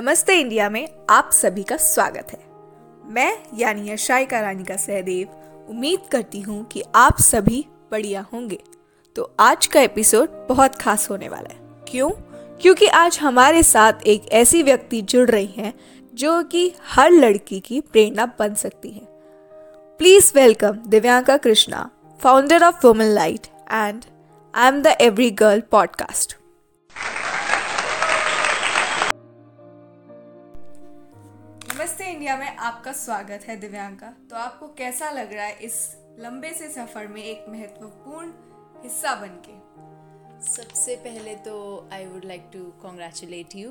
नमस्ते इंडिया में आप सभी का स्वागत है। मैं यानी यशाइका रानी का सहदेव, उम्मीद करती हूँ कि आप सभी बढ़िया होंगे। तो आज का एपिसोड बहुत खास होने वाला है। क्यों? क्योंकि आज हमारे साथ एक ऐसी व्यक्ति जुड़ रही हैं जो कि हर लड़की की प्रेरणा बन सकती है। Please welcome Divyanka Krishna founder of woman light and I am the every girl podcast India में आपका स्वागत है, दिव्यांका। तो आपको कैसा लग रहा है इस लंबे से सफ़र में एक महत्वपूर्ण हिस्सा बन के सबसे पहले तो I would like to congratulate you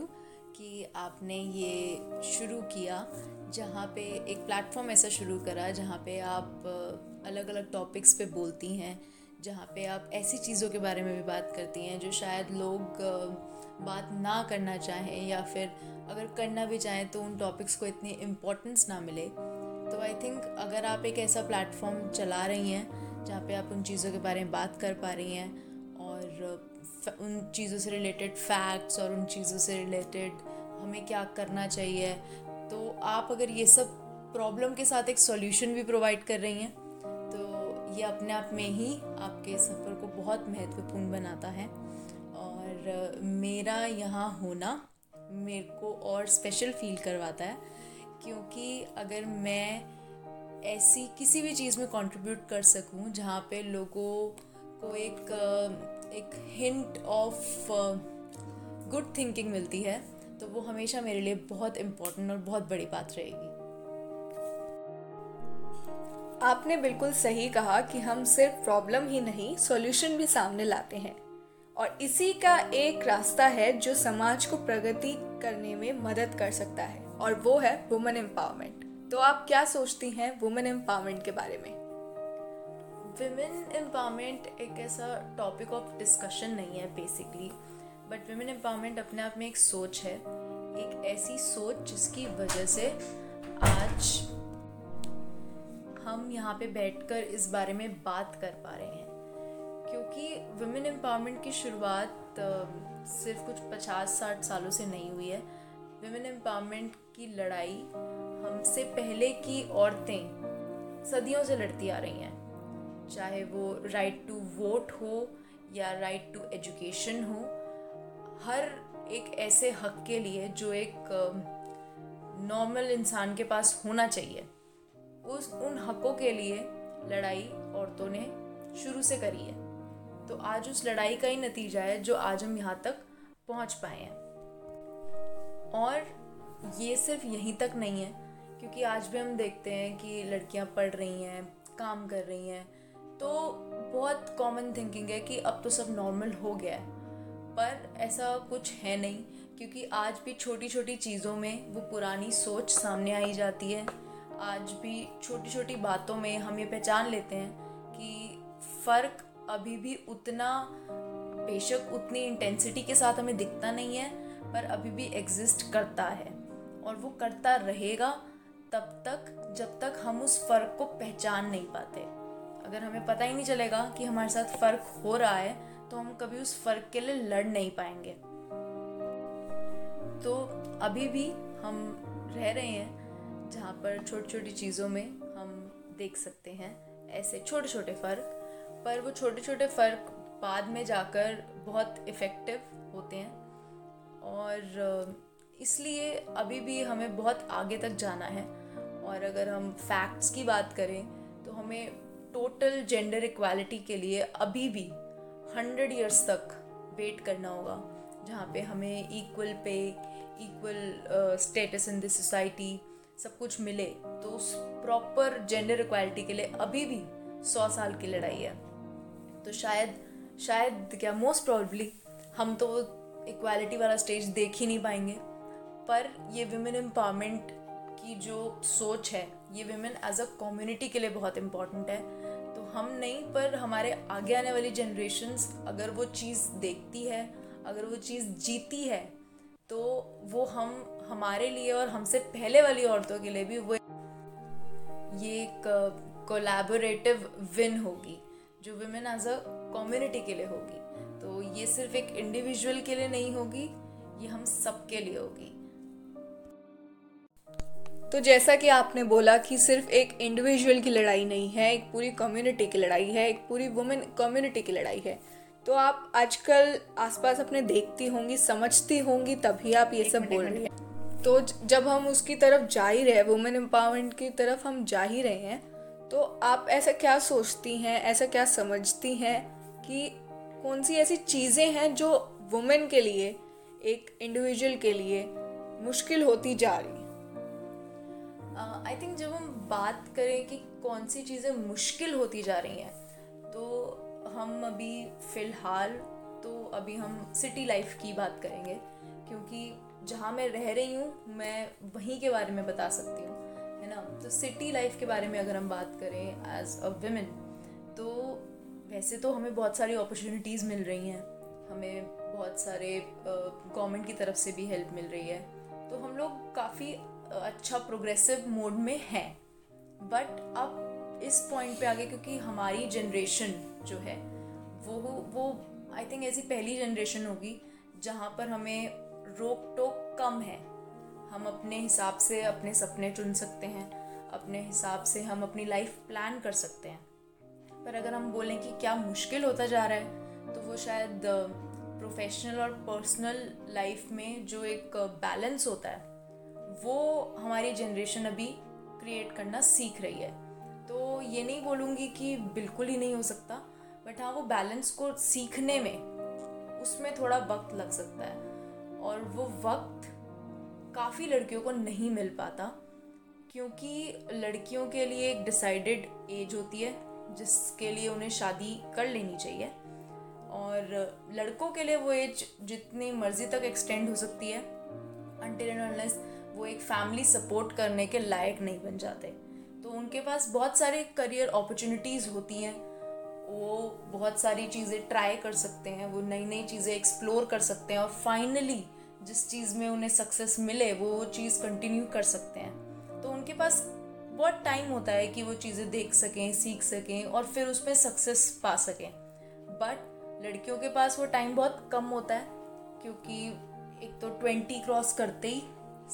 कि आपने ये शुरू किया, जहाँ पे एक प्लेटफॉर्म ऐसा शुरू करा, जहाँ पे आप अलग अलग टॉपिक्स पे बोलती हैं, जहाँ पे आप ऐसी चीज़ों के बारे में भी बात करती हैं, जो शायद लोग बात ना करना चाहें या फिर अगर करना भी चाहें तो उन टॉपिक्स को इतनी इम्पोर्टेंस ना मिले। तो आई थिंक अगर आप एक ऐसा प्लेटफॉर्म चला रही हैं, जहाँ पे आप उन चीज़ों के बारे में बात कर पा रही हैं और उन चीज़ों से रिलेटेड फैक्ट्स और उन चीज़ों से रिलेटेड हमें क्या करना चाहिए तो आप अगर ये सब प्रॉब्लम के साथ एक सॉल्यूशन भी प्रोवाइड कर रही हैं तो ये अपने आप में ही आपके सफ़र को बहुत महत्वपूर्ण बनाता है। और मेरा यहाँ होना मेरे को और स्पेशल फील करवाता है, क्योंकि अगर मैं ऐसी किसी भी चीज़ में कंट्रीब्यूट कर सकूँ, जहाँ पे लोगों को एक एक हिंट ऑफ़ गुड थिंकिंग मिलती है तो वो हमेशा मेरे लिए बहुत इम्पोर्टेंट और बहुत बड़ी बात रहेगी। आपने बिल्कुल सही कहा कि हम सिर्फ़ प्रॉब्लम ही नहीं सॉल्यूशन भी सामने लाते हैं। और इसी का एक रास्ता है जो समाज को प्रगति करने में मदद कर सकता है, और वो है वुमेन एम्पावरमेंट तो आप क्या सोचती हैं वुमेन एम्पावरमेंट के बारे में? वुमेन एम्पावरमेंट एक ऐसा टॉपिक ऑफ़ डिस्कशन नहीं है बेसिकली बट वुमेन एम्पावरमेंट अपने आप में एक सोच है। एक ऐसी सोच जिसकी वजह से आज हम यहाँ पे बैठकर इस बारे में बात कर पा रहे हैं। क्योंकि वुमेन एम्पावरमेंट की शुरुआत सिर्फ़ कुछ पचास साठ सालों से नहीं हुई है। वुमेन एम्पावरमेंट की लड़ाई हमसे पहले की औरतें सदियों से लड़ती आ रही हैं। चाहे वो राइट टू वोट हो या राइट टू एजुकेशन हो, हर एक ऐसे हक के लिए जो एक नॉर्मल इंसान के पास होना चाहिए, उस, उन हकों के लिए लड़ाई औरतों ने शुरू से करी है। तो आज उस लड़ाई का ही नतीजा है जो आज हम यहाँ तक पहुँच पाए हैं। और ये सिर्फ़ यहीं तक नहीं है, क्योंकि आज भी हम देखते हैं कि लड़कियाँ पढ़ रही हैं, काम कर रही हैं। तो बहुत कॉमन थिंकिंग है कि अब तो सब नॉर्मल हो गया है। पर ऐसा कुछ है नहीं, क्योंकि आज भी छोटी छोटी चीज़ों में वो पुरानी सोच सामने आई जाती है। आज भी छोटी छोटी बातों में हम ये पहचान लेते हैं कि फ़र्क अभी भी उतना बेशक उतनी इंटेंसिटी के साथ हमें दिखता नहीं है, पर अभी भी एग्जिस्ट करता है। और वो करता रहेगा तब तक, जब तक हम उस फ़र्क को पहचान नहीं पाते। अगर हमें पता ही नहीं चलेगा कि हमारे साथ फ़र्क हो रहा है तो हम कभी उस फ़र्क के लिए लड़ नहीं पाएँगे। तो अभी भी हम रह रहे हैं, जहाँ पर छोटी छोटी चीज़ों में हम देख सकते हैं, ऐसे छोटे छोटे फ़र्क। पर वो छोटे छोटे फ़र्क बाद में जाकर बहुत इफ़ेक्टिव होते हैं। और इसलिए अभी भी हमें बहुत आगे तक जाना है। और अगर हम फैक्ट्स की बात करें तो हमें टोटल जेंडर इक्वालिटी के लिए अभी भी हंड्रेड इयर्स तक वेट करना होगा, जहाँ पे हमें equal pay equal status in this society सब कुछ मिले। तो उस प्रॉपर जेंडर इक्वालिटी के लिए अभी भी सौ साल की लड़ाई है। तो शायद शायद क्या मोस्ट प्रॉब्ली हम तो वो इक्वालिटी वाला स्टेज देख ही नहीं पाएँगे। पर ये विमेन एम्पावरमेंट की जो सोच है, ये विमेन एज अ कम्युनिटी के लिए बहुत इंपॉर्टेंट है। तो हम नहीं, पर हमारे आगे आने वाली जनरेशन्स अगर वो चीज़ देखती है, अगर वो चीज़ जीती है तो वो हम, हमारे लिए और हमसे पहले वाली औरतों के लिए भी वो ये एक कोलैबोरेटिव विन होगी। जो वुमेन एज अ कम्युनिटी के लिए होगी। तो ये सिर्फ़ एक इंडिविजुअल के लिए नहीं होगी ये हम सब के लिए होगी। तो जैसा कि आपने बोला कि सिर्फ़ एक इंडिविजुअल की लड़ाई नहीं है एक पूरी कम्युनिटी की लड़ाई है एक पूरी वुमेन कम्युनिटी की लड़ाई है। तो आप आजकल आसपास अपने देखती होंगी समझती होंगी तभी आप ये सब बोल रही हैं। तो जब हम उसकी तरफ़ जा ही रहे वुमेन एम्पावरमेंट की तरफ़ हम जा ही रहे हैं तो आप ऐसा क्या सोचती हैं ऐसा क्या समझती हैं कि कौन सी ऐसी चीज़ें हैं जो वुमेन के लिए एक इंडिविजुअल के लिए मुश्किल होती जा रही आई uh, थिंक जब हम बात करें कि कौन सी चीज़ें मुश्किल होती जा रही हैं तो हम अभी फ़िलहाल तो अभी हम सिटी लाइफ की बात करेंगे क्योंकि जहाँ मैं रह रही हूँ मैं वहीं के बारे में बता सकती हूँ। ना तो सिटी लाइफ के बारे में अगर हम बात करें एज अ वेमेन तो वैसे तो हमें बहुत सारी अपॉर्चुनिटीज़ मिल रही हैं। हमें बहुत सारे गवर्नमेंट की तरफ़ से भी हेल्प मिल रही है। तो हम लोग काफ़ी अच्छा प्रोग्रेसिव मोड में हैं। बट अब इस पॉइंट पे आगे, क्योंकि हमारी जनरेशन जो है, वो वो आई थिंक ऐसी पहली जनरेशन होगी जहाँ पर हमें रोक टोक कम है। हम अपने हिसाब से अपने सपने चुन सकते हैं, अपने हिसाब से हम अपनी लाइफ प्लान कर सकते हैं। पर अगर हम बोलें कि क्या मुश्किल होता जा रहा है तो वो शायद प्रोफेशनल और पर्सनल लाइफ में जो एक बैलेंस होता है, वो हमारी जनरेशन अभी क्रिएट करना सीख रही है। तो ये नहीं बोलूँगी कि बिल्कुल ही नहीं हो सकता बट हाँ वो बैलेंस को सीखने में उसमें थोड़ा वक्त लग सकता है। और वो वक्त काफ़ी लड़कियों को नहीं मिल पाता, क्योंकि लड़कियों के लिए एक डिसाइडेड एज होती है, जिसके लिए उन्हें शादी कर लेनी चाहिए। और लड़कों के लिए वो एज जितनी मर्ज़ी तक एक्सटेंड हो सकती है। अनटिल एंड अनलेस वो एक फैमिली सपोर्ट करने के लायक नहीं बन जाते। तो उनके पास बहुत सारे करियर अपॉर्चुनिटीज़ होती हैं। वो बहुत सारी चीज़ें ट्राई कर सकते हैं, वो नई नई चीज़ें एक्सप्लोर कर सकते हैं और फाइनली जिस चीज़ में उन्हें सक्सेस मिले, वो वो चीज़ कंटिन्यू कर सकते हैं। तो उनके पास बहुत टाइम होता है कि वो चीज़ें देख सकें, सीख सकें और फिर उसमें सक्सेस पा सकें। बट लड़कियों के पास वो टाइम बहुत कम होता है, क्योंकि एक तो ट्वेंटी क्रॉस करते ही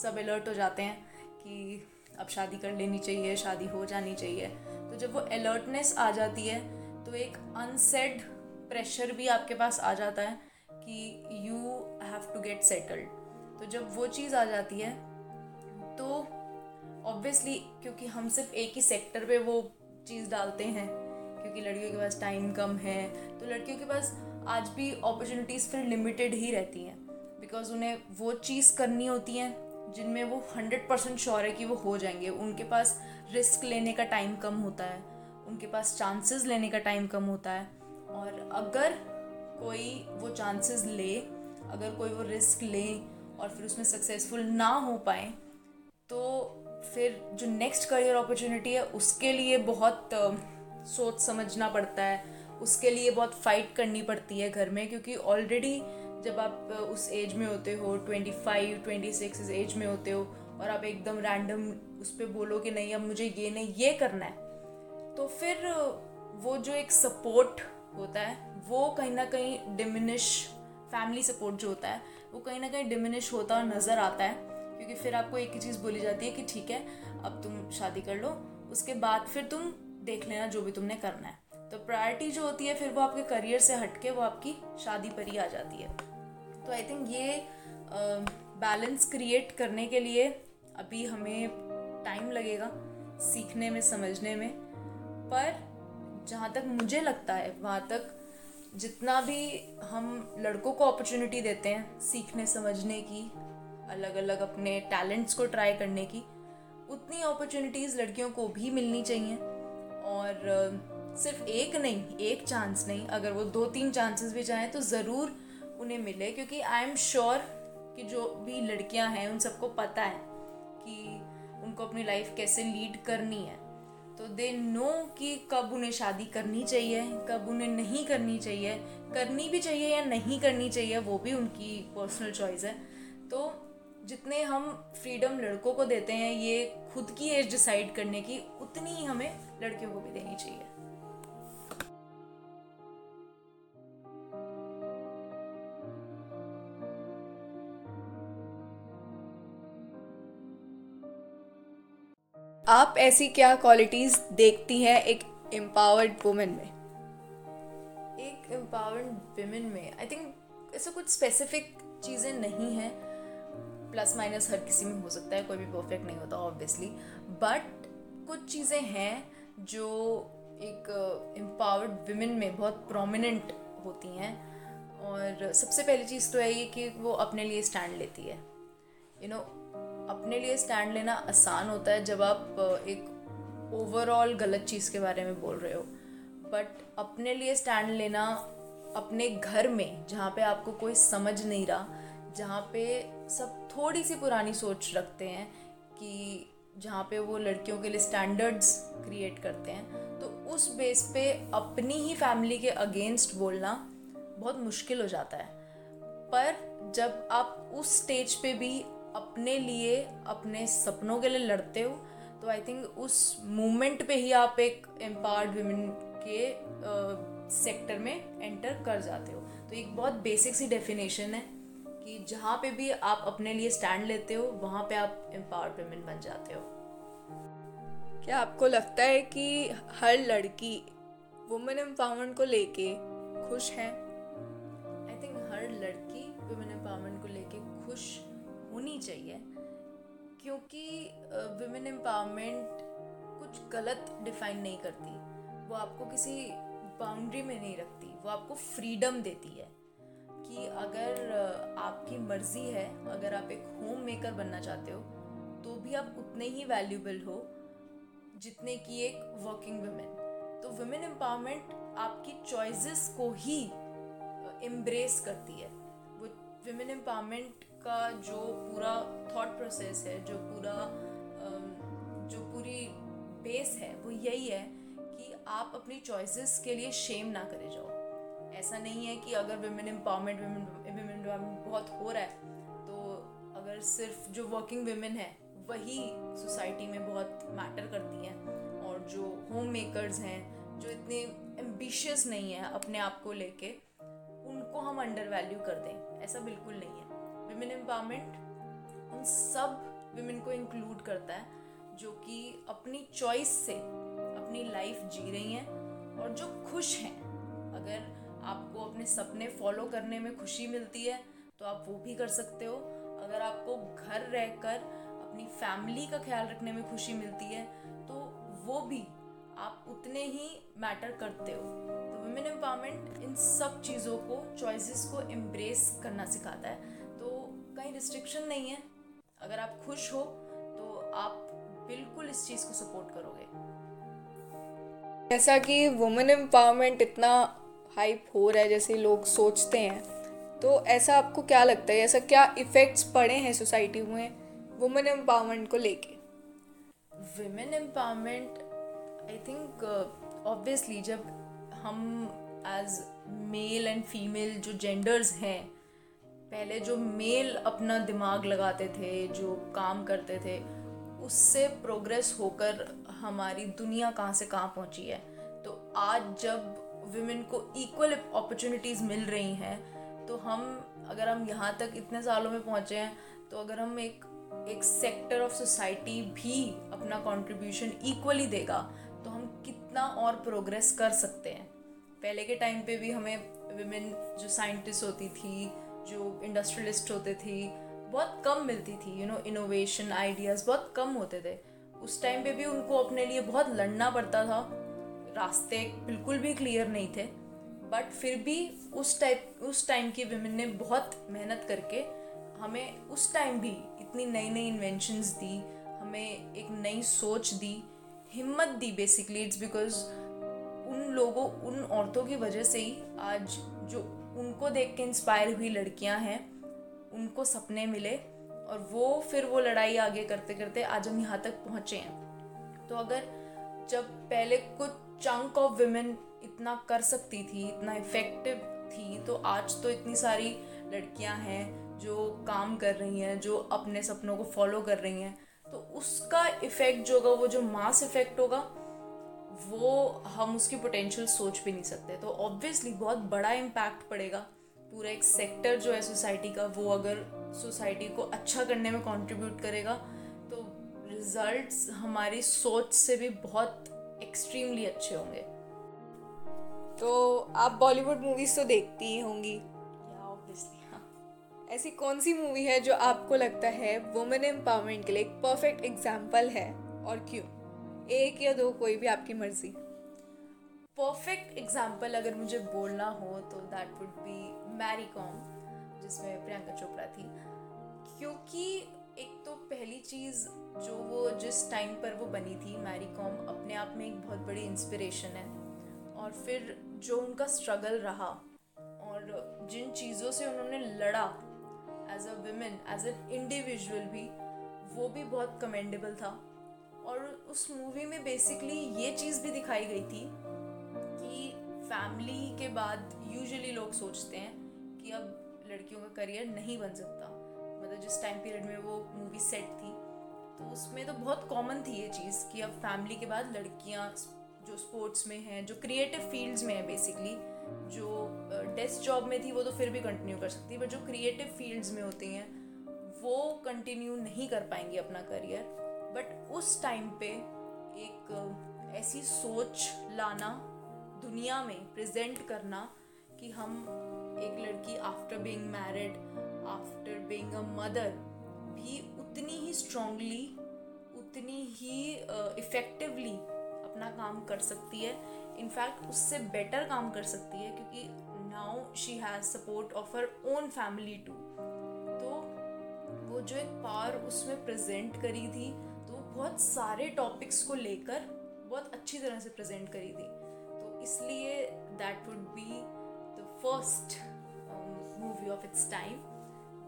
सब अलर्ट हो जाते हैं कि अब शादी कर लेनी चाहिए, शादी हो जानी चाहिए। तो जब वो अलर्टनेस आ जाती है तो एक अनसेड प्रेशर भी आपके पास आ जाता है कि you have to get settled तो जब वो चीज़ आ जाती है तो ऑब्वियसली क्योंकि हम सिर्फ़ एक ही सेक्टर पे वो चीज़ डालते हैं, क्योंकि लड़कियों के पास टाइम कम है तो लड़कियों के पास आज भी अपॉर्चुनिटीज़ फिर लिमिटेड ही रहती हैं बिकॉज़ उन्हें वो चीज़ करनी होती हैं जिनमें वो हंड्रेड परसेंट श्योर है कि वो हो जाएँगे। उनके पास रिस्क लेने का टाइम कम होता है, उनके पास चांसेस लेने का टाइम कम होता है। और अगर कोई वो चांसेस ले, अगर कोई वो रिस्क ले और फिर उसमें सक्सेसफुल ना हो पाए तो फिर जो नेक्स्ट करियर अपॉर्चुनिटी है, उसके लिए बहुत सोच समझना पड़ता है। उसके लिए बहुत फाइट करनी पड़ती है घर में, क्योंकि ऑलरेडी जब आप उस एज में होते हो ट्वेंटी फाइव ट्वेंटी सिक्स इस एज में होते हो और आप एकदम रैंडम उस पर बोलो कि नहीं, अब मुझे ये नहीं, ये करना है तो फिर वो जो एक सपोर्ट होता है वो कहीं ना कहीं डिमिनिश फैमिली सपोर्ट जो होता है वो कहीं ना कहीं डिमिनिश होता और नज़र आता है क्योंकि फिर आपको एक ही चीज़ बोली जाती है कि ठीक है अब तुम शादी कर लो उसके बाद फिर तुम देख लेना जो भी तुमने करना है। तो प्रायोरिटी जो होती है फिर वो आपके करियर से हट के वो आपकी शादी पर ही आ जाती है। तो आई थिंक ये बैलेंस uh, क्रिएट करने के लिए अभी हमें टाइम लगेगा सीखने में समझने में पर जहाँ तक मुझे लगता है, वहाँ तक जितना भी हम लड़कों को अपॉर्चुनिटी देते हैं सीखने, समझने की अलग अलग अपने टैलेंट्स को ट्राई करने की, उतनी अपॉर्चुनिटीज़ लड़कियों को भी मिलनी चाहिए। और सिर्फ़ एक नहीं, एक चांस नहीं, अगर वो दो तीन चांसेस भी चाहें तो ज़रूर उन्हें मिले, क्योंकि आई एम श्योर कि जो भी लड़कियाँ हैं, उन सबको पता है कि उनको अपनी लाइफ कैसे लीड करनी है। तो दे नो कि कब उन्हें शादी करनी चाहिए, कब उन्हें नहीं करनी चाहिए। करनी भी चाहिए या नहीं करनी चाहिए, वो भी उनकी पर्सनल चॉइस है। तो जितने हम फ्रीडम लड़कों को देते हैं, ये खुद की एज डिसाइड करने की, उतनी ही हमें लड़कियों को भी देनी चाहिए। आप ऐसी क्या क्वालिटीज़ देखती हैं एक एम्पावर्ड वुमेन में? एक एम्पावर्ड वुमेन में आई थिंक ऐसा कुछ स्पेसिफिक चीज़ें नहीं हैं। प्लस माइनस हर किसी में हो सकता है कोई भी परफेक्ट नहीं होता ऑब्वियसली बट कुछ चीज़ें हैं जो एक एम्पावर्ड uh, वुमेन में बहुत प्रोमिनेंट होती हैं। और सबसे पहली चीज़ तो है ये कि वो अपने लिए स्टैंड लेती है। यू you नो know, अपने लिए स्टैंड लेना आसान होता है जब आप एक ओवरऑल गलत चीज़ के बारे में बोल रहे हो। बट अपने लिए स्टैंड लेना अपने घर में, जहाँ पे आपको कोई समझ नहीं रहा, जहाँ पे सब थोड़ी सी पुरानी सोच रखते हैं कि जहाँ पे वो लड़कियों के लिए स्टैंडर्ड्स क्रिएट करते हैं तो उस बेस पे अपनी ही फैमिली के अगेंस्ट बोलना बहुत मुश्किल हो जाता है। पर जब आप उस स्टेज पे भी अपने लिए अपने सपनों के लिए लड़ते हो तो आई थिंक उस मोमेंट पे ही आप एक एम्पावर्ड वुमेन के सेक्टर uh, में एंटर कर जाते हो। तो एक बहुत बेसिक सी डेफिनेशन है कि जहाँ पे भी आप अपने लिए स्टैंड लेते हो वहाँ पे आप एम्पावर्ड वुमेन बन जाते हो। क्या आपको लगता है कि हर लड़की वुमेन एम्पावरमेंट को लेके खुश है? होनी चाहिए। क्योंकि वुमेन एम्पावरमेंट कुछ गलत डिफाइन नहीं करती। वो आपको किसी बाउंड्री में नहीं रखती। वो आपको फ्रीडम देती है कि अगर आपकी मर्ज़ी है, अगर आप एक होम मेकर बनना चाहते हो तो भी आप उतने ही वैल्यूबल हो जितने की एक वर्किंग वुमेन तो वुमेन एम्पावरमेंट आपकी चॉइसेस को ही एम्ब्रेस करती है। वो वुमेन एम्पावरमेंट का जो पूरा थॉट प्रोसेस है, जो पूरा जो पूरी बेस है, वो यही है कि आप अपनी चॉइसेस के लिए शेम ना करे जाओ। ऐसा नहीं है कि अगर वुमेन एम्पावरमेंट वुमेन एम्पावरमेंट बहुत हो रहा है तो अगर सिर्फ़ जो वर्किंग वुमेन है, वही सोसाइटी में बहुत मैटर करती हैं और जो होम मेकर्स हैं, जो इतने एम्बिशियस नहीं है अपने आप को लेके, उनको हम अंडर वैल्यू कर दें। ऐसा बिल्कुल नहीं है। विमेन एम्पावरमेंट उन सब वुमेन को इंक्लूड करता है, जो कि अपनी चॉइस से अपनी लाइफ जी रही हैं और जो खुश हैं। अगर आपको अपने सपने फॉलो करने में खुशी मिलती है तो आप वो भी कर सकते हो। अगर आपको घर रहकर अपनी फैमिली का ख्याल रखने में खुशी मिलती है तो वो भी आप उतने ही मैटर करते हो। तो वुमेन एम्पावरमेंट इन सब चीज़ों को चॉइसेस को एम्ब्रेस करना सिखाता है। कहीं रिस्ट्रिक्शन नहीं है। अगर आप खुश हो तो आप बिल्कुल इस चीज़ को सपोर्ट करोगे। जैसा कि वुमेन एम्पावरमेंट इतना हाइप हो रहा है जैसे लोग सोचते हैं तो ऐसा आपको क्या लगता है? ऐसा क्या इफ़ेक्ट्स पड़े हैं सोसाइटी में वुमेन एम्पावरमेंट को लेके? Women empowerment I think obviously जब हम एज मेल एंड फीमेल जो जेंडर्स हैं पहले जो मेल अपना दिमाग लगाते थे, जो काम करते थे, उससे प्रोग्रेस होकर हमारी दुनिया कहाँ से कहाँ पहुँची है। तो आज जब वुमेन को इक्वल अपॉर्चुनिटीज़ मिल रही हैं तो हम, अगर हम यहाँ तक इतने सालों में पहुँचे हैं तो अगर हम एक एक सेक्टर ऑफ़ सोसाइटी भी अपना कंट्रीब्यूशन इक्वली देगा तो हम कितना और प्रोग्रेस कर सकते हैं। पहले के टाइम पे भी हमें वुमेन जो साइंटिस्ट होती थी जो इंडस्ट्रियलिस्ट होते थे, बहुत कम मिलती थी यू नो इनोवेशन आइडियाज़ बहुत कम होते थे। उस टाइम पे भी उनको अपने लिए बहुत लड़ना पड़ता था। रास्ते बिल्कुल भी क्लियर नहीं थे। बट फिर भी उस टाइप उस टाइम की वुमेन ने बहुत मेहनत करके हमें उस टाइम भी इतनी नई नई इन्वेंशंस दी, हमें एक नई सोच दी, हिम्मत दी बेसिकली इट्स बिकॉज़ उन लोगों, उन औरतों की वजह से ही आज जो उनको देख के इंस्पायर हुई लड़कियाँ हैं, उनको सपने मिले और वो फिर वो लड़ाई आगे करते करते आज हम यहाँ तक पहुँचे हैं। तो अगर जब पहले कुछ चंक ऑफ़ वुमेन इतना कर सकती थी, इतना इफ़ेक्टिव थी तो आज तो इतनी सारी लड़कियाँ हैं जो काम कर रही हैं, जो अपने सपनों को फॉलो कर रही हैं तो उसका इफ़ेक्ट जो होगा, वो जो मास इफ़ेक्ट होगा वो हम उसकी पोटेंशियल सोच भी नहीं सकते। तो ऑब्वियसली बहुत बड़ा इम्पैक्ट पड़ेगा पूरा एक सेक्टर जो है सोसाइटी का वो अगर सोसाइटी को अच्छा करने में कंट्रीब्यूट करेगा तो रिजल्ट्स हमारी सोच से भी बहुत एक्सट्रीमली अच्छे होंगे। तो आप बॉलीवुड मूवीज़ तो देखती ही होंगी। ऑब्वियसली हाँ। ऐसी कौन सी मूवी है जो आपको लगता है वुमेन एम्पावरमेंट के लिए एक परफेक्ट एग्ज़ाम्पल है और क्यों? एक या दो, कोई भी आपकी मर्ज़ी। परफेक्ट एग्ज़ाम्पल अगर मुझे बोलना हो तो that would be Mary Kom जिसमें प्रियंका चोपड़ा थी। क्योंकि एक तो पहली चीज़ जो वो जिस टाइम पर वो बनी थी मैरी कॉम अपने आप में एक बहुत बड़ी इंस्पिरेशन है। और फिर जो उनका स्ट्रगल रहा, और जिन चीज़ों से उन्होंने लड़ा as a woman as an individual भी, वो भी बहुत कमेंडेबल था। और उस मूवी में बेसिकली ये चीज़ भी दिखाई गई थी कि फैमिली के बाद यूजुअली लोग सोचते हैं कि अब लड़कियों का करियर नहीं बन सकता। मतलब जिस टाइम पीरियड में वो मूवी सेट थी तो उसमें तो बहुत कॉमन थी ये चीज़ कि अब फैमिली के बाद लड़कियाँ जो स्पोर्ट्स में हैं, जो क्रिएटिव फील्ड्स में है बेसिकली जो डेस्क जॉब में थी वो तो फिर भी कंटिन्यू कर सकती है बट जो क्रिएटिव फील्ड्स में होती हैं, वो कंटिन्यू नहीं कर पाएँगी अपना करियर उस टाइम पे एक ऐसी सोच लाना दुनिया में प्रेजेंट करना कि हम एक लड़की after being married after being a mother भी उतनी ही स्ट्रांगली उतनी ही इफ़ेक्टिवली अपना काम कर सकती है। इनफैक्ट उससे बेटर काम कर सकती है क्योंकि now she has support of her own family too तो वो जो एक पावर उसमें प्रेजेंट करी थी बहुत सारे टॉपिक्स को लेकर बहुत अच्छी तरह से प्रेजेंट करी थी। तो इसलिए that would be the first movie of its time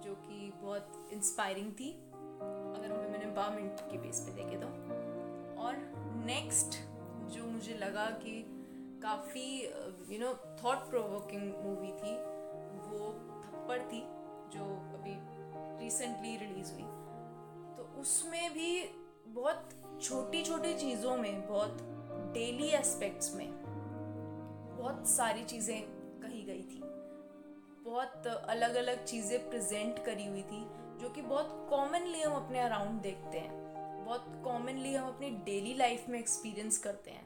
जो कि बहुत इंस्पायरिंग थी। अगर हम वुमेन एम्पावरमेंट के बेस पे देखे तो। और नेक्स्ट जो मुझे लगा कि काफ़ी you know thought provoking movie थी, वो थप्पड़ थी, जो अभी रिसेंटली रिलीज़ हुई। तो उसमें भी बहुत छोटी छोटी चीज़ों में, बहुत डेली एस्पेक्ट्स में बहुत सारी चीज़ें कही गई थी। बहुत अलग अलग चीज़ें प्रेजेंट करी हुई थी, जो कि बहुत कॉमनली हम अपने अराउंड देखते हैं। बहुत कॉमनली हम अपनी डेली लाइफ में एक्सपीरियंस करते हैं,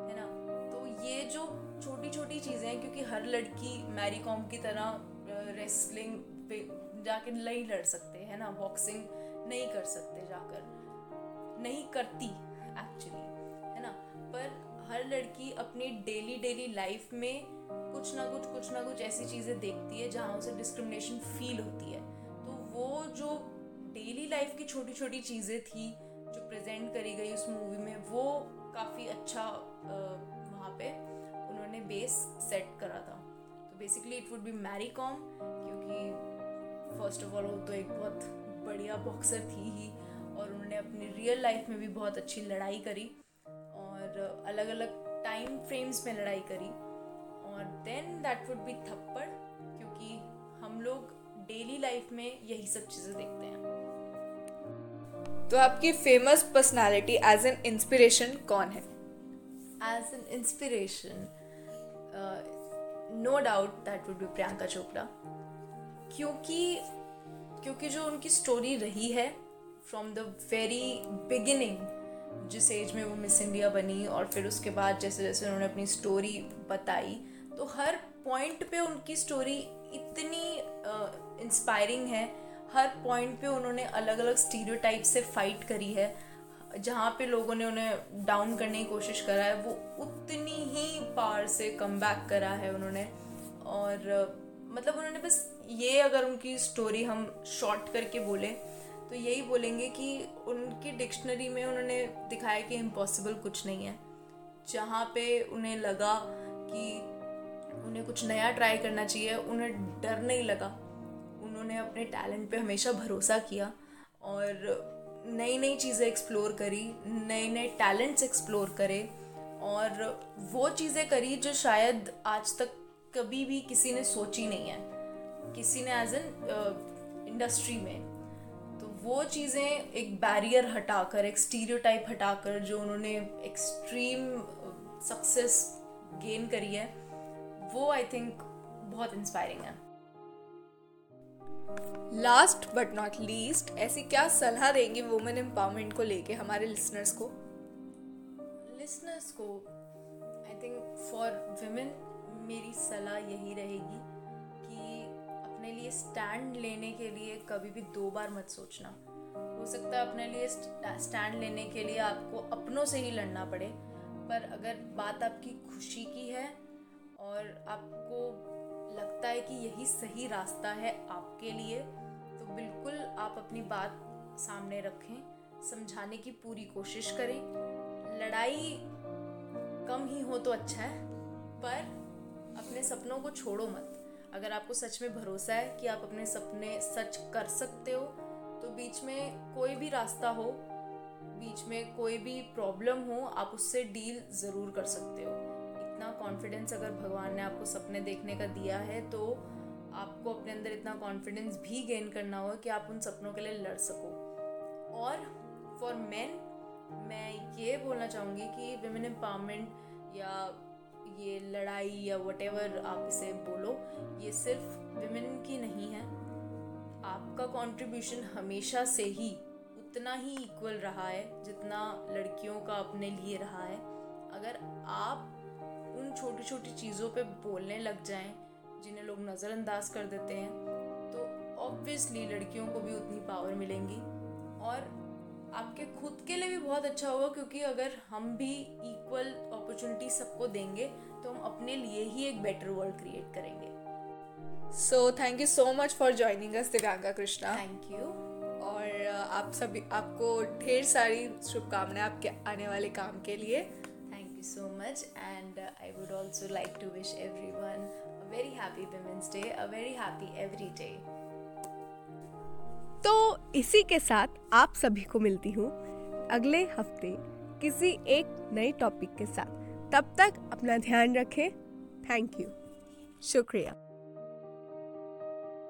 है ना? तो ये जो छोटी छोटी चीज़ें हैं, क्योंकि हर लड़की मैरी कॉम की तरह रेसलिंग पे जाकर नहीं लड़ सकते, है ना? बॉक्सिंग नहीं कर सकते जाकर। नहीं करती एक्चुअली है ना? पर हर लड़की अपनी डेली डेली लाइफ में कुछ ना कुछ कुछ ना कुछ ऐसी चीज़ें देखती है जहाँ उसे डिस्क्रिमिनेशन फील होती है। तो वो जो डेली लाइफ की छोटी छोटी चीज़ें थी जो प्रेजेंट करी गई उस मूवी में, वो काफ़ी अच्छा वहाँ पे उन्होंने बेस सेट करा था। तो basically it would be Mary Kom क्योंकि फ़र्स्ट ऑफ़ ऑल वो तो एक बहुत बढ़िया बॉक्सर थी ही। और उन्होंने अपनी रियल लाइफ में भी बहुत अच्छी लड़ाई करी और अलग अलग टाइम फ्रेम्स में लड़ाई करी और देन दैट वुड बी थप्पड़ क्योंकि हम लोग डेली लाइफ में यही सब चीज़ें देखते हैं। तो आपकी famous personality as an inspiration कौन है? As an inspiration no doubt that would be Priyanka Chopra क्योंकि क्योंकि जो उनकी स्टोरी रही है फ्रॉम द वेरी बिगिनिंग जिस एज में वो मिस इंडिया बनी और फिर उसके बाद जैसे जैसे उन्होंने अपनी स्टोरी बताई तो हर पॉइंट पे उनकी स्टोरी इतनी इंस्पायरिंग uh, है। हर पॉइंट पे उन्होंने अलग अलग स्टीरियोटाइप से फाइट करी है। जहाँ पे लोगों ने उन्हें डाउन करने की कोशिश करा है वो उतनी ही पार से कम बैक करा है उन्होंने। और मतलब उन्होंने बस ये अगर उनकी स्टोरी हम शॉर्ट करके बोले तो यही बोलेंगे कि उनकी डिक्शनरी में उन्होंने दिखाया कि इम्पॉसिबल कुछ नहीं है। जहाँ पे उन्हें लगा कि उन्हें कुछ नया ट्राई करना चाहिए, उन्हें डर नहीं लगा। उन्होंने अपने टैलेंट पे हमेशा भरोसा किया और नई नई चीज़ें एक्सप्लोर करी नए नए टैलेंट्स एक्सप्लोर करे और वो चीज़ें करी जो शायद आज तक कभी भी किसी ने सोची नहीं है। किसी ने एज एन इंडस्ट्री में। वो चीज़ें एक बैरियर हटाकर एक स्टीरियोटाइप हटाकर जो उन्होंने एक्सट्रीम सक्सेस गेन करी है वो आई थिंक बहुत इंस्पायरिंग है। लास्ट बट नॉट लीस्ट ऐसी क्या सलाह देंगे वुमेन एम्पावरमेंट को लेके हमारे लिसनर्स को? लिसनर्स को आई थिंक फॉर वुमेन मेरी सलाह यही रहेगी। अपने लिए स्टैंड लेने के लिए कभी भी दो बार मत सोचना। हो सकता है अपने लिए स्टैंड लेने के लिए आपको अपनों से ही लड़ना पड़े, पर अगर बात आपकी खुशी की है और आपको लगता है कि यही सही रास्ता है आपके लिए तो बिल्कुल आप अपनी बात सामने रखें, समझाने की पूरी कोशिश करें। लड़ाई कम ही हो तो अच्छा है, पर अपने सपनों को छोड़ो मत। अगर आपको सच में भरोसा है कि आप अपने सपने सच कर सकते हो तो बीच में कोई भी रास्ता हो, बीच में कोई भी प्रॉब्लम हो, आप उससे डील ज़रूर कर सकते हो। इतना कॉन्फिडेंस अगर भगवान ने आपको सपने देखने का दिया है तो आपको अपने अंदर इतना कॉन्फिडेंस भी गेन करना होगा कि आप उन सपनों के लिए लड़ सको। और फॉर मैन मैं ये बोलना चाहूँगी कि विमेन एम्पावरमेंट या ये लड़ाई या वट आप इसे बोलो, ये सिर्फ़ विमेन की नहीं है। आपका कंट्रीब्यूशन हमेशा से ही उतना ही इक्वल रहा है, जितना लड़कियों का अपने लिए रहा है। अगर आप उन छोटी छोटी चीज़ों पे बोलने लग जाएँ, जिन्हें लोग नज़रअंदाज कर देते हैं तो ऑब्वियसली लड़कियों को भी उतनी पावर मिलेंगी। और आपके खुद के लिए भी बहुत अच्छा होगा, क्योंकि अगर हम भी इक्वल अपॉर्चुनिटी सबको देंगे तो हम अपने लिए ही एक बेटर वर्ल्ड क्रिएट करेंगे। So thank you so much for joining us Divyanka Krishna thank you और आप सभी आपको ढेर सारी शुभकामनाएँ आपके आने वाले काम के लिए। Thank you so much and I would also like to wish everyone very happy Women's Day, a very happy every day. तो इसी के साथ आप सभी को मिलती हूँ अगले हफ़्ते किसी एक नए टॉपिक के साथ। तब तक अपना ध्यान रखें। थैंक यू शुक्रिया।